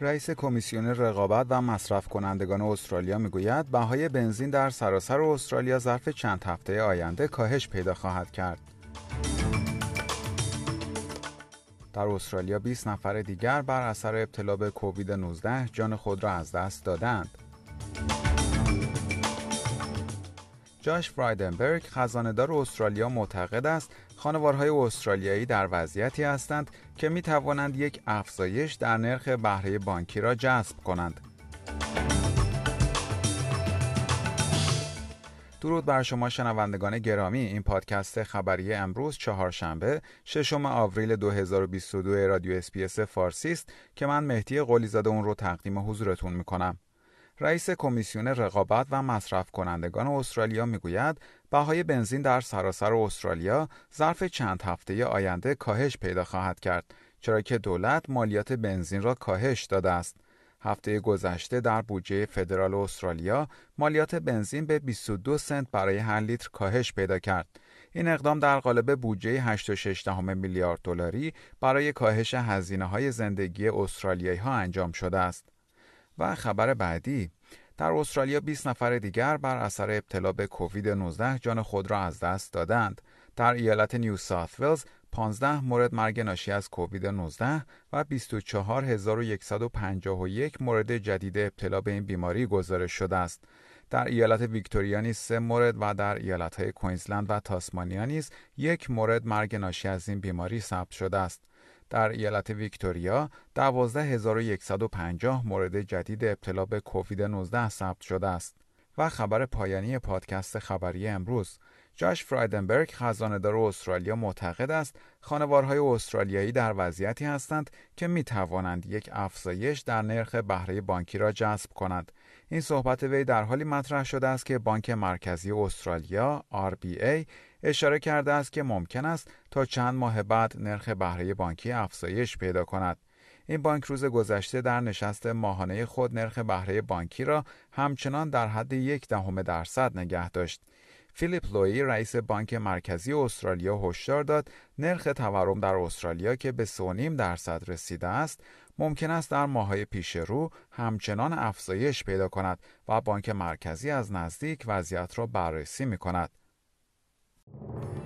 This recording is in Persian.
رئیس کمیسیون رقابت و مصرف کنندگان استرالیا می‌گوید بهای بنزین در سراسر استرالیا ظرف چند هفته آینده کاهش پیدا خواهد کرد. در استرالیا 20 نفر دیگر بر اثر ابتلا به کووید 19 جان خود را از دست دادند. جاش فرایدنبرگ خزاندار استرالیا معتقد است خانوارهای استرالیایی در وضعیتی هستند که می توانند یک افزایش در نرخ بهره بانکی را جذب کنند. درود بر شما شنوندگان گرامی این پادکست خبری امروز چهارشنبه ششم آوریل 2022 رادیو اس‌بی‌اس فارسی است که من مهدی قلیزاده اون رو تقدیم حضورتون می‌کنم. رئیس کمیسیون رقابت و مصرف کنندگان استرالیا می‌گوید بهای بنزین در سراسر استرالیا ظرف چند هفته آینده کاهش پیدا خواهد کرد چرا که دولت مالیات بنزین را کاهش داده است. هفته گذشته در بودجه فدرال استرالیا مالیات بنزین به 22 سنت برای هر لیتر کاهش پیدا کرد. این اقدام در قالب بودجه 8.6 میلیارد دلاری برای کاهش هزینه های زندگی استرالیایی ها انجام شده است. و خبر بعدی در استرالیا 20 نفر دیگر بر اثر ابتلا به کووید 19 جان خود را از دست دادند. در ایالت نیو ساوت ولز 15 مورد مرگ ناشی از کووید 19 و 24151 مورد جدید ابتلا به این بیماری گزارش شده است. در ایالت ویکتوریا نیز سه مورد و در ایالتهای کوینزلند و تاسمانیا نیز یک مورد مرگ ناشی از این بیماری ثبت شده است. در ایالت ویکتوریا 12150 مورد جدید ابتلا به کووید 19 ثبت شده است. و خبر پایانی پادکست خبری امروز جاش فرایدنبرگ خزاندار استرالیا معتقد است خانوارهای استرالیایی در وضعیتی هستند که می توانند یک افزایش در نرخ بهره بانکی را جذب کنند این صحبت وی در حالی مطرح شده است که بانک مرکزی استرالیا RBA اشاره کرده است که ممکن است تا چند ماه بعد نرخ بهره بانکی افزایش پیدا کند این بانک روز گذشته در نشست ماهانه خود نرخ بهره بانکی را همچنان در حد یک دهم درصد نگه داشت. فیلیپ لوی رئیس بانک مرکزی استرالیا هشدار داد نرخ تورم در استرالیا که به 3.5 درصد رسیده است ممکن است در ماهای پیش رو همچنان افزایش پیدا کند و بانک مرکزی از نزدیک وضعیت را بررسی می کند. Thank you.